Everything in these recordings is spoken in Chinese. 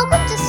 허벅지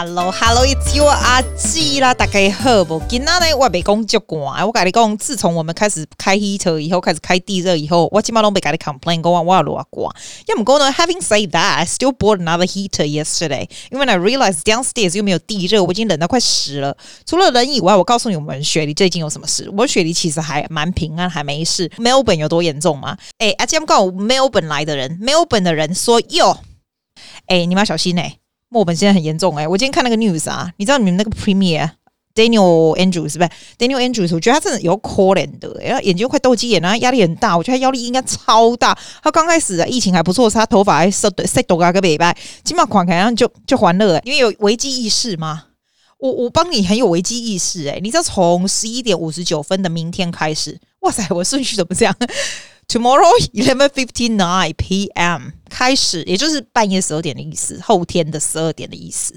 Hello，Hello，It's your 阿基啦，大家好不？今仔日我袂讲足寒，我跟你讲，自从我们开始开 heater 以后，开始开地热以后，我基本上都袂跟你 complain，讲我有偌寒。要么讲呢，Having said that，I still bought another heater yesterday，因为 I realized downstairs 又没有地热，我已经冷到快死了。除了冷以外，我告诉你，我们雪梨最近有什么事？我雪梨其实还蛮平安，还没事。Melbourne 有多严重吗？哎，阿基，我告诉 Melbourne 来的人，Melbourne 的人说哟，哎，你们要小心哎。墨本现在很严重哎、我今天看那个 news 啊，你知道你们那个 Premier Daniel Andrews 是不是？Daniel Andrews，我觉得他真的有可怜的，然后眼睛快斗鸡眼，然后压力很大，我觉得他压力应该超大。他刚开始啊，疫情还不错，他头发还色色多嘎个尾巴，起码款看上就就欢乐，因为有危机意识吗？我我帮你很有危机意识哎、你知道从十一点五十九分的明天开始，哇塞，我顺序怎么这样？Tomorrow eleven fifty nine p.m. 开始，也就是半夜十二点的意思。后天的十二点的意思。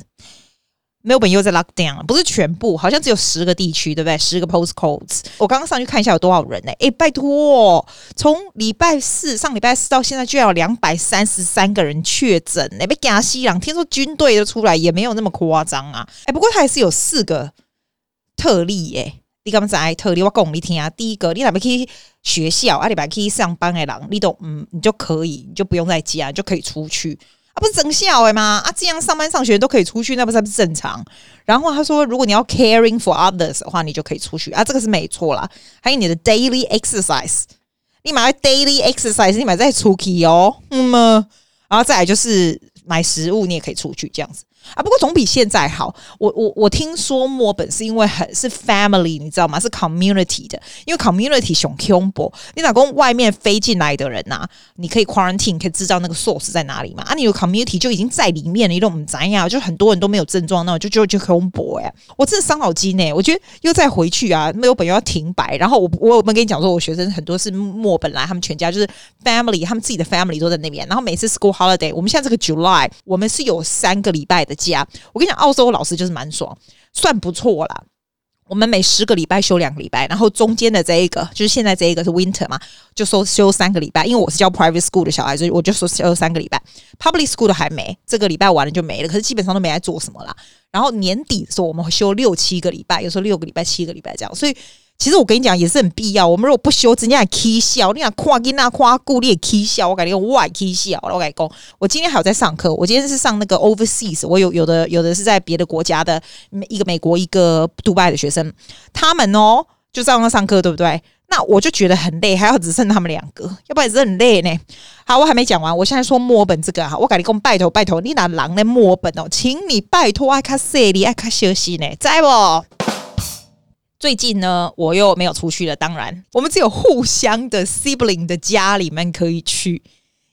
Melbourne 又在 lock down，不是全部，好像只有十个地区，对不对？十个 postcodes。我刚刚上去看一下有多少人呢？诶，拜托，从礼拜四上礼拜四到现在，居然有两百三十三个人确诊。诶，被加西朗，听说军队都出来，也没有那么夸张啊。诶，不过他还是有四个特例诶。你刚才特例我讲你听啊，第一个，你哪边去学校啊，你哪边去上班的人，你都嗯，你就可以，你就不用在家，就可以出去啊，不是整校的吗？啊，这样上班上学都可以出去，那不是不是正常？然后他说，如果你要 caring for others 的话，你就可以出去啊，这个是没错啦。还有你的 daily exercise，你买 daily exercise，你买在出去哦，嗯嘛，然后再来就是买食物，你也可以出去这样子。啊，不过总比现在好。我我我听说墨本是因为很是 family，你知道吗？是 community 的，因为 community 熊恐怖。你老公外面飞进来的人呐、你可以 quarantine，可以知道那个 source 在哪里嘛？啊，你有 community 就已经在里面了，你都不知呀，就很多人都没有症状，那我就就就恐怖哎！我真的伤脑筋呢。我觉得又再回去啊，墨本又要停摆。然后我我有没有跟你讲说，我学生很多是墨本来，他们全家就是 family，他们自己的 family 都在那边。然后每次 school holiday，我们现在这个 July，我们是有三个礼拜的。的家，我跟你讲，澳洲老师就是蛮爽，算不错啦。我们每十个礼拜休两个礼拜，然后中间的这一个，就是现在这一个是 winter 嘛，就说休三个礼拜。因为我是教 private school 的小孩，所以我就说休三个礼拜。public school 的还没，这个礼拜完了就没了。可是基本上都没来做什么啦。然后年底的时候，我们会休六七个礼拜，有时候六个礼拜、七个礼拜这样。所以。其实我跟你讲也是很必要。我们如果不休，人家也起笑。你想夸给那夸顾，你也起笑。我感觉我也起笑。我跟你讲，我今天还有在上课。我今天是上那个 overseas，我有有的有的是在别的国家的，一个美国，一个杜拜的学生，他们哦就在那上课，对不对？那我就觉得很累，还要只剩他们两个，要不然也是很累呢。好，我还没讲完，我现在说墨本这个哈，我跟你讲拜托拜托，你拿狼来墨本哦，请你拜托爱卡塞里爱卡休息呢，在不？最近呢，我又没有出去了。当然，我们只有互相的 sibling 的家里面可以去，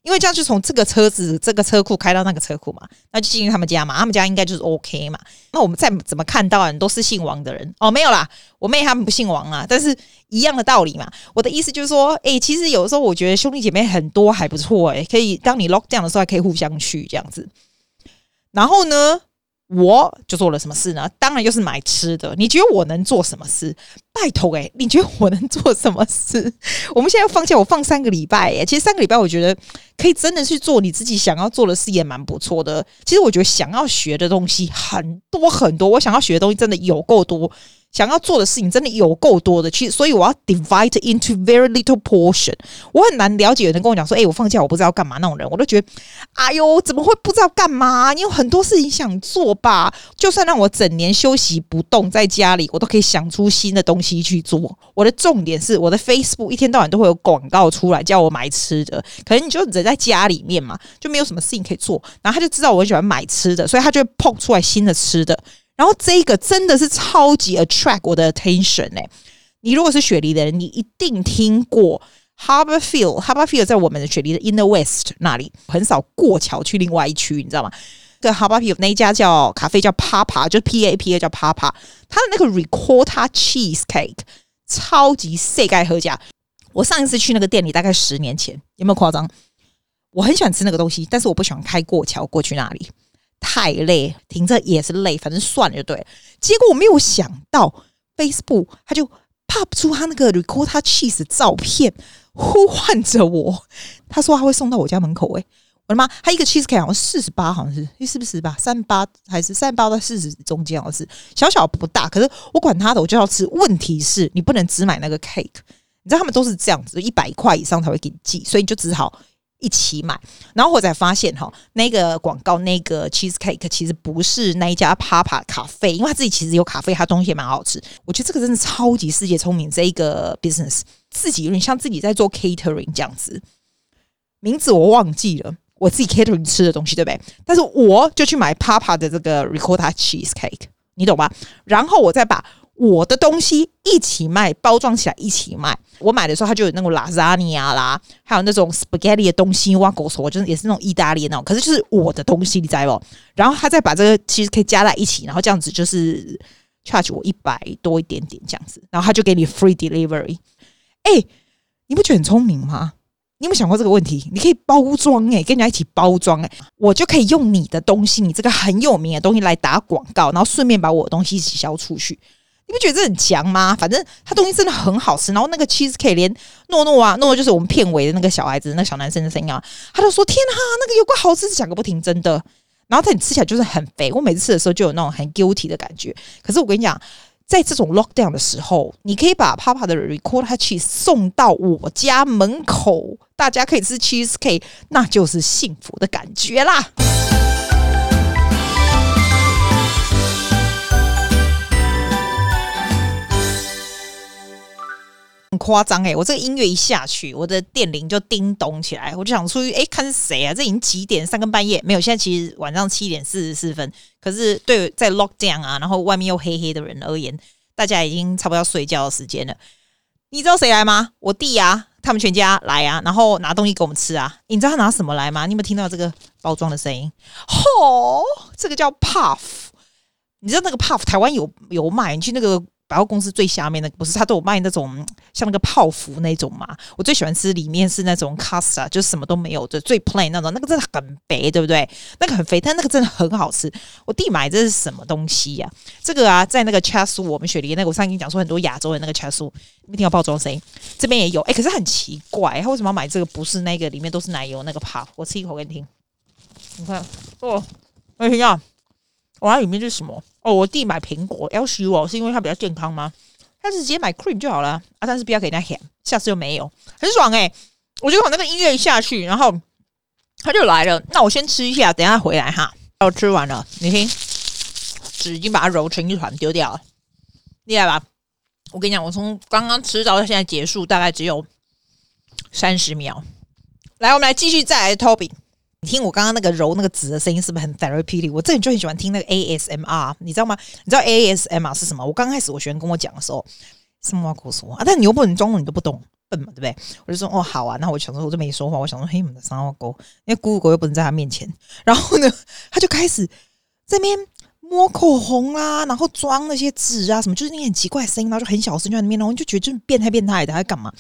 因为这样就从这个车子这个车库开到那个车库嘛，那就进入他们家嘛。他们家应该就是 OK 嘛。那我们再怎么看到人都是姓王的人哦，没有啦，我妹他们不姓王啊，但是一样的道理嘛。我的意思就是说，哎、其实有的时候我觉得兄弟姐妹很多还不错，哎，可以当你 lock down 的时候还可以互相去这样子。然后呢，我就做了什么事呢？当然就是买吃的。你觉得我能做什么事？拜托诶，你觉得我能做什么事？我们现在要放假，我放三个礼拜诶。其实三个礼拜，我觉得可以真的去做你自己想要做的事，也蛮不错的。其实我觉得想要学的东西很多很多，我想要学的东西真的有够多。想要做的事情真的有够多的，其实所以我要 divide into very little portion。我很难了解有人跟我讲说，哎、我放假我不知道干嘛那种人，我都觉得，哎呦，怎么会不知道干嘛？你有很多事情想做吧？就算让我整年休息不动在家里，我都可以想出新的东西去做。我的重点是，我的 Facebook 一天到晚都会有广告出来叫我买吃的，可能你就人在家里面嘛，就没有什么事情可以做，然后他就知道我很喜欢买吃的，所以他就会碰出来新的吃的。然后这个真的是超级 attract 我的 attention 哎！你如果是雪梨的人，你一定听过 Harborfield。Harborfield 在我们的雪梨的 Inner West 那里，很少过桥去另外一区，你知道吗？对 Harborfield 那一家叫咖啡叫 Papa，就 P A P A 叫 Papa，它的那个 Ricotta Cheesecake 超级世界好吃。我上一次去那个店里大概十年前，有没有夸张？我很喜欢吃那个东西，但是我不喜欢开过桥过去那里。太累，停车也是累，反正算了就对。结果我没有想到，Facebook 他就 pop 出他那个 record 他 cheese 的照片，呼唤着我。他说他会送到我家门口、欸。诶，我的妈！他一个 cheesecake 好像四十八，好像是，是不是吧？三八还是三八到四十中间，好像是小小不大。可是我管他的，我就要吃。问题是你不能只买那个 cake，你知道他们都是这样子，一百块以上才会给你寄，所以你就只好。一起买，然后我才发现哈，那个广告那个 cheesecake 其实不是那一家 Papa 咖啡，因为他自己其实有咖啡，他东西也蛮好吃。我觉得这个真的超级世界聪明，这一个 business 自己有点像自己在做 catering 这样子，名字我忘记了，我自己 catering 吃的东西对不对？但是我就去买 Papa 的这个 ricotta cheesecake，你懂吧？然后我再把。我的东西一起卖，包装起来一起卖。我买的时候，它就有那种 lasagna 啦，还有那种 spaghetti 的东西。哇，狗手，我就是也是那种意大利那种。可是就是我的东西，你知道不？然后他再把这个其实可以加在一起，然后这样子就是 charge 我一百多一点点这样子，然后他就给你 free delivery。哎、你不觉得很聪明吗？你有没有想过这个问题？你可以包装哎、跟人家一起包装哎、我就可以用你的东西，你这个很有名的东西来打广告，然后顺便把我的东西一起销出去。你不觉得这很强吗？反正他东西真的很好吃，然后那个 cheesecake 连诺诺啊，诺诺就是我们片尾的那个小孩子，那小男生的声音啊，他就说：“天啊，那个有够好吃，讲个不停，真的。”然后他你吃起来就是很肥，我每次吃的时候就有那种很 guilty 的感觉。可是我跟你讲，在这种 lockdown 的时候，你可以把 Papa 的 ricotta cheese 送到我家门口，大家可以吃 cheesecake，那就是幸福的感觉啦。夸张诶，我这个音乐一下去，我的电铃就叮咚起来，我就想出去诶、看是谁啊？这已经几点？三更半夜没有？现在其实晚上七点四十四分。可是对在 lockdown 啊，然后外面又黑黑的人而言，大家已经差不多要睡觉的时间了。你知道谁来吗？我弟啊，他们全家来啊，然后拿东西给我们吃啊。你知道他拿什么来吗？你有没有听到这个包装的声音？吼，这个叫 puff。你知道那个 puff 台湾有有卖？你去那个。百货公司最下面那个不是，他都有卖那种像那个泡芙那种嘛。我最喜欢吃里面是那种 custard，就是什么都没有的最 plain 那种，那个真的很肥，对不对？那个很肥，但那个真的很好吃。我弟买这是什么东西呀、这个啊，在那个 Chasu 我们雪梨那个，我上次跟你讲说很多亚洲的那个 Chasu 你听到包装声音？这边也有，哎、可是很奇怪，他为什么要买这个？不是那个里面都是奶油那个泡我吃一口给你听，你看哦，我听啊，哇，里面是什么？哦，我弟买苹果要许我，是因为他比较健康吗？他直接买 cream 就好了啊，但是不要给人家舔下次就没有，很爽哎、我就把那个音乐下去，然后他就来了。那我先吃一下，等下回来哈。我吃完了，你听，纸已经把它揉成一团丢掉了，厉害吧？我跟你讲，我从刚刚吃到现在结束，大概只有三十秒。来，我们来继续再来 Toby。你听我刚刚那个揉那个纸的声音，是不是很 therapeutic？我这里就很喜欢听那个 ASMR，你知道吗？你知道 ASMR 是什么？我刚开始我学员跟我讲的时候，什么话跟我说啊？但你又不能中文，你都不懂，笨嘛，对不对？我就说哦，好啊。那我想说，我就没说话。我想说，嘿，你们的三话沟，因为姑姑狗又不能在他面前。然后呢，他就开始这边摸口红啊，然后装那些纸啊，什么，就是那些很奇怪的声音，然后就很小声就在那边，然后就觉得就是变态变态的，他在干嘛？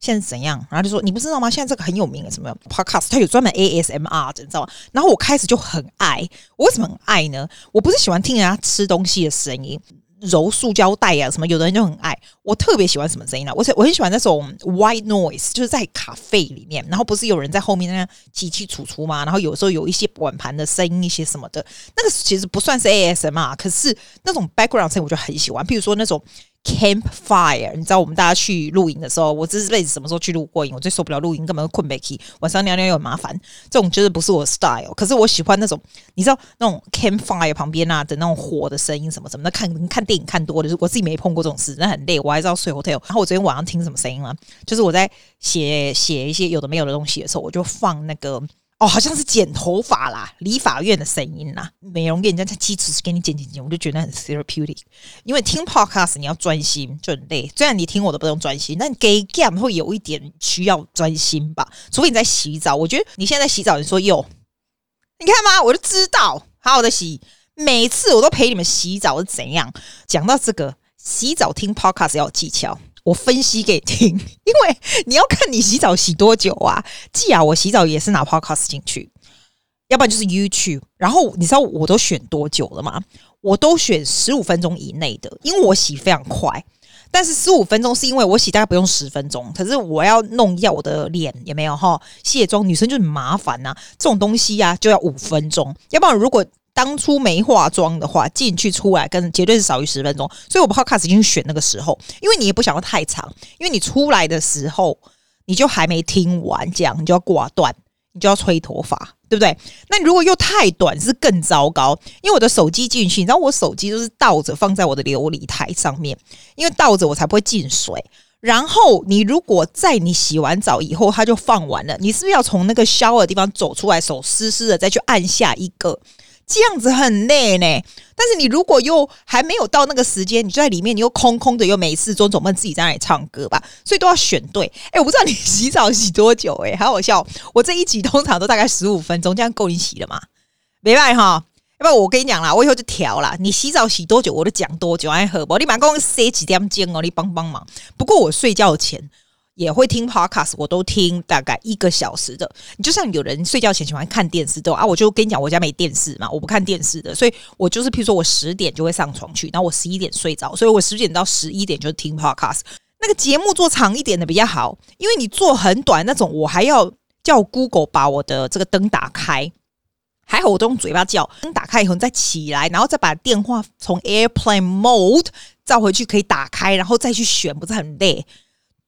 现在是怎样？然后就说你不知道吗？现在这个很有名的什么 podcast，它有专门 ASMR 的，你知道吗？然后我开始就很爱，我为什么很爱呢？我不是喜欢听人家吃东西的声音。揉塑胶袋啊，什么有的人就很爱。我特别喜欢什么声音呢？我我很喜欢那种 white noise，就是在咖啡里面，然后不是有人在后面那样起起楚楚嘛，然后有时候有一些碗盘的声音，一些什么的，那个其实不算是 ASMR，可是那种 background 声音我就很喜欢。譬如说那种 campfire，你知道我们大家去露营的时候，我这辈子什么时候去露过营？我最受不了露营，根本困不起，晚上尿尿又麻烦，这种就是不是我的 style。可是我喜欢那种，你知道那种 campfire 旁边啊的那种火的声音什么什么的，看看。电影看多了，就是我自己没碰过这种事，那很累，我还是要睡 hotel。然后我昨天晚上听什么声音吗？就是我在写写一些有的没有的东西的时候，我就放那个哦，好像是剪头发啦，理发院的声音啦，美容院人家在机器给你剪剪剪，我就觉得很 therapeutic。因为听 podcast 你要专心就很累，虽然你听我都不用专心，但给 game 会有一点需要专心吧。除非你在洗澡，我觉得你现在在洗澡，你说哟，你看吗？我就知道，好好的洗。每次我都陪你们洗澡是怎样？讲到这个洗澡听 podcast 要有技巧，我分析给听。因为你要看你洗澡洗多久啊？既然，我洗澡也是拿 podcast 进去，要不然就是 YouTube。然后你知道我都选多久了吗？我都选十五分钟以内的，因为我洗非常快。但是十五分钟是因为我洗大概不用十分钟，可是我要弄一下我的脸有没有哈？卸妆女生就很麻烦呐、啊，这种东西呀、啊、就要五分钟，要不然如果当初没化妆的话，进去出来跟绝对是少于十分钟。所以我 Podcast 已经选那个时候，因为你也不想要太长，因为你出来的时候你就还没听完讲，你就要挂断，你就要吹头发。对不对？那如果又太短是更糟糕，因为我的手机进去，你知道我手机都是倒着放在我的琉璃台上面，因为倒着我才不会进水。然后你如果在你洗完澡以后，它就放完了，你是不是要从那个消的地方走出来，手湿湿的再去按下一个？这样子很累呢，但是你如果又还没有到那个时间，你就在里面，你又空空的，又没事做，总不能自己在那里唱歌吧？所以都要选对。哎、我不知道你洗澡洗多久、欸，哎，好好笑。我这一集通常都大概十五分钟，这样够你洗了吗？没办法哈，要不然我跟你讲啦，我以后就调了。你洗澡洗多久，我就讲多久。爱喝不？你马上塞几点钟哦，你帮帮忙。不过我睡觉前。也会听 podcast，我都听大概一个小时的。你就像有人睡觉前喜欢看电视的啊，我就跟你讲，我家没电视嘛，我不看电视的，所以我就是，譬如说我十点就会上床去，然后我十一点睡着，所以我十点到十一点就是听 podcast。那个节目做长一点的比较好，因为你做很短那种，我还要叫 Google 把我的这个灯打开，还好我都用嘴巴叫，灯打开以后你再起来，然后再把电话从 Airplane Mode 召回去，可以打开，然后再去选，不是很累。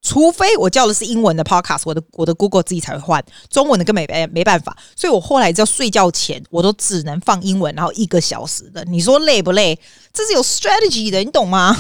除非我叫的是英文的 podcast，我的我的 Google 自己才会换中文的，根本没没办法。所以我后来在睡觉前，我都只能放英文，然后一个小时的。你说累不累？这是有 strategy 的，你懂吗？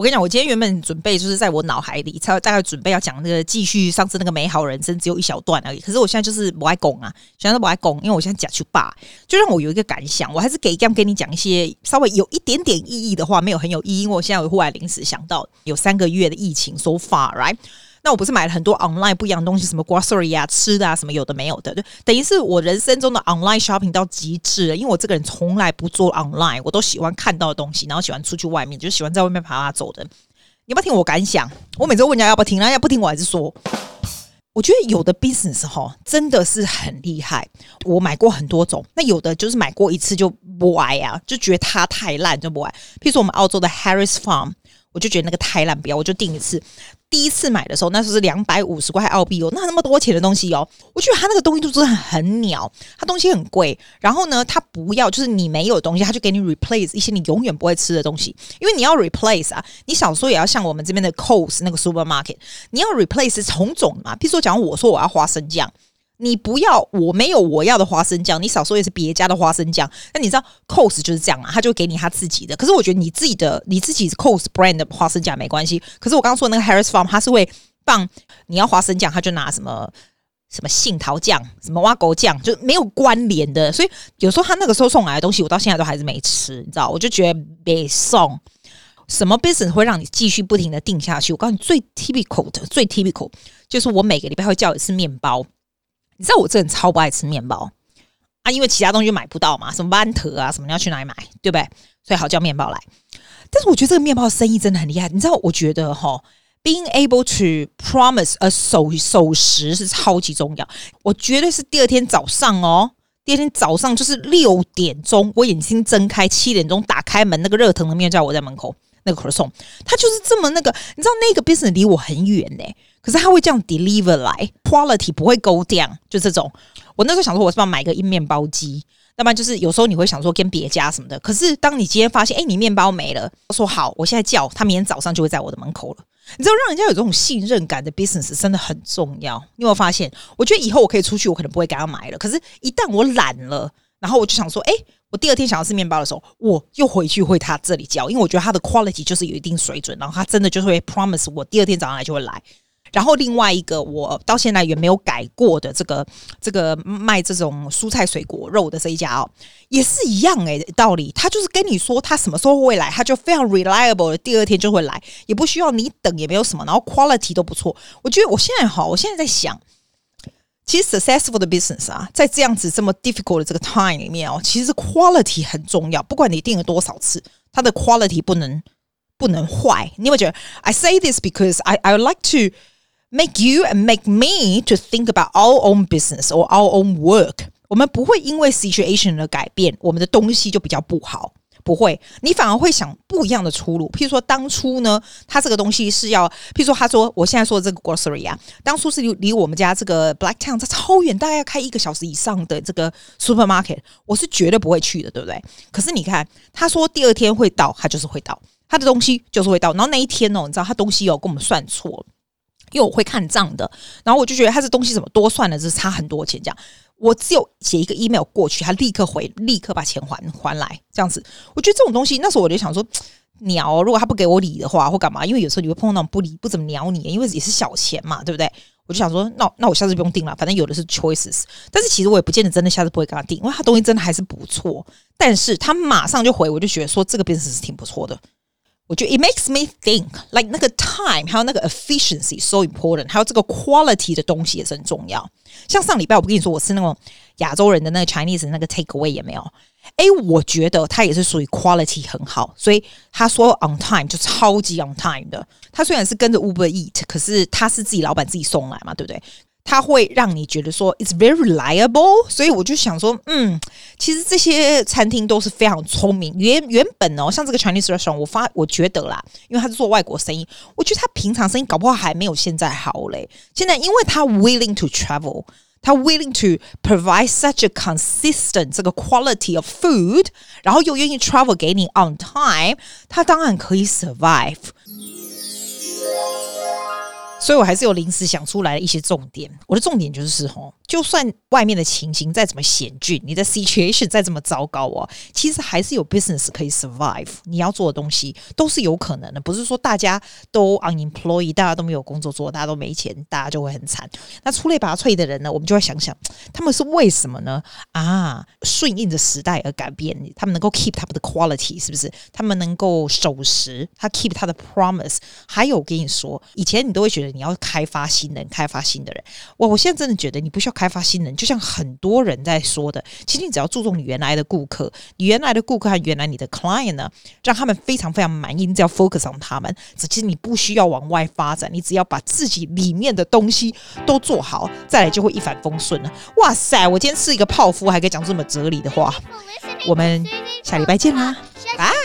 我跟你讲，我今天原本准备就是在我脑海里，才大概准备要讲那个继续上次那个美好人生，只有一小段而已。可是我现在就是不爱拱啊，现在都不爱拱，因为我现在讲去吧，就让我有一个感想，我还是给这样跟你讲一些稍微有一点点意义的话，没有很有意义，因为我现在我忽然临时想到，有三个月的疫情，so far，right？那我不是买了很多 online 不一样的东西，什么 grocery 啊、吃的啊，什么有的没有的，就，等于是我人生中的 online shopping 到极致了。因为我这个人从来不做 online，我都喜欢看到的东西，然后喜欢出去外面，就喜欢在外面爬爬走的。你要不要听我感想？我每次问人家要不要听，人家不听，我还是说，我觉得有的 business 哈真的是很厉害。我买过很多种，那有的就是买过一次就不爱啊，就觉得它太烂就不爱。譬如说我们澳洲的 Harris Farm。我就觉得那个太烂，不要，我就订一次。第一次买的时候，那时候是两百五十块澳币哦，那那么多钱的东西哦，我觉得他那个东西就真的很鸟，他东西很贵。然后呢，他不要，就是你没有东西，他就给你 replace 一些你永远不会吃的东西，因为你要 replace 啊，你小时候也要像我们这边的 Coles 那个 supermarket，你要 replace 重种嘛。譬如说，假如我说我要花生酱。你不要，我没有我要的花生酱。你少说也是别家的花生酱。那你知道，cos 就是这样啊，他就给你他自己的。可是我觉得你自己的，你自己 cos brand 的花生酱没关系。可是我刚刚说的那个 Harris Farm，他是会放你要花生酱，他就拿什么什么杏桃酱、什么挖狗酱，就没有关联的。所以有时候他那个时候送来的东西，我到现在都还是没吃，你知道？我就觉得别送。什么 business 会让你继续不停的订下去？我告诉你，最 typical 的、最 typical 就是我每个礼拜会叫一次面包。你知道我这人超不爱吃面包啊，因为其他东西买不到嘛，什么班特啊，什么你要去哪里买，对不对？所以好叫面包来。但是我觉得这个面包生意真的很厉害。你知道，我觉得哈，being able to promise a 守守时是超级重要。我绝对是第二天早上哦，第二天早上就是六点钟，我眼睛睁开，七点钟打开门，那个热腾的面叫我在门口。那个可颂，他就是这么那个，你知道那个 business 离我很远呢、可是他会这样 deliver 来，quality 不会 go down，就这种。我那时候想说，我是不是买个一面包机？要不然就是有时候你会想说跟别家什么的。可是当你今天发现，哎、你面包没了，我说好，我现在叫他，明天早上就会在我的门口了。你知道，让人家有这种信任感的 business 真的很重要。你有没有发现？我觉得以后我可以出去，我可能不会给他买了。可是，一旦我懒了。然后我就想说，哎，我第二天想要吃面包的时候，我又回去会他这里叫，因为我觉得他的 quality 就是有一定水准，然后他真的就会 promise 我第二天早上来就会来。然后另外一个我到现在也没有改过的这个这个卖这种蔬菜水果肉的这一家哦，也是一样哎，道理，他就是跟你说他什么时候会来，他就非常 reliable 的第二天就会来，也不需要你等，也没有什么，然后 quality 都不错。我觉得我现在好，我现在在想。其实 successful 的 business 啊，在这样子这么 difficult 的这个 time 里面哦，其实 quality 很重要。不管你订了多少次，它的 quality 不能不能坏。你有没有觉得？I say this because I I would like to make you and make me to think about our own business or our own work。我们不会因为 situation 的改变，我们的东西就比较不好。不会，你反而会想不一样的出路。譬如说，当初呢，他这个东西是要，譬如说，他说我现在说的这个 grocery 啊，当初是离离我们家这个 Blacktown 这超远，大概要开一个小时以上的这个 supermarket，我是绝对不会去的，对不对？可是你看，他说第二天会到，他就是会到，他的东西就是会到。然后那一天哦，你知道他东西有跟我们算错，因为我会看账的，然后我就觉得他这东西怎么多算了，就是差很多钱这样。我只有写一个 email 过去，他立刻回，立刻把钱还还来，这样子。我觉得这种东西，那时候我就想说，鸟，如果他不给我理的话，或干嘛？因为有时候你会碰到那种不理、不怎么鸟你，因为也是小钱嘛，对不对？我就想说，那那我下次不用订了，反正有的是 choices。但是其实我也不见得真的下次不会跟他订，因为他东西真的还是不错。但是他马上就回，我就觉得说这个 business 是挺不错的。我觉得 it makes me think like 那个 time 还有那个 efficiency so important，还有这个 quality 的东西也是很重要。像上礼拜我不跟你说我吃那种亚洲人的那个 Chinese 那个 takeaway 也没有？哎，我觉得它也是属于 quality 很好，所以他说 on time 就超级 on time 的。他虽然是跟着 Uber Eat，可是他是自己老板自己送来嘛，对不对？它会让你觉得说 it's very reliable，所以我就想说，嗯，其实这些餐厅都是非常聪明。原原本哦，像这个 Chinese restaurant，我发我觉得啦，因为他是做外国生意，我觉得他平常生意搞不好还没有现在好嘞。现在因为他 willing to travel，他 willing to provide such a consistent 这个 quality of food，然后又愿意 travel 给你 on time，他当然可以 survive。所以我还是有临时想出来的一些重点。我的重点就是吼，就算外面的情形再怎么险峻，你的 situation 再怎么糟糕哦，其实还是有 business 可以 survive。你要做的东西都是有可能的，不是说大家都 unemployed，大家都没有工作做，大家都没钱，大家就会很惨。那出类拔萃的人呢，我们就会想想，他们是为什么呢？啊，顺应着时代而改变，他们能够 keep 他们的 quality，是不是？他们能够守时，他 keep 他的 promise。还有，我跟你说，以前你都会觉得。你要开发新人，开发新的人。哇，我现在真的觉得你不需要开发新人，就像很多人在说的，其实你只要注重你原来的顾客，你原来的顾客和原来你的 client 呢，让他们非常非常满意，你只要 focus on 他们。其实你不需要往外发展，你只要把自己里面的东西都做好，再来就会一帆风顺了。哇塞，我今天是一个泡芙，还可以讲这么哲理的话。我们下礼拜见啦，拜。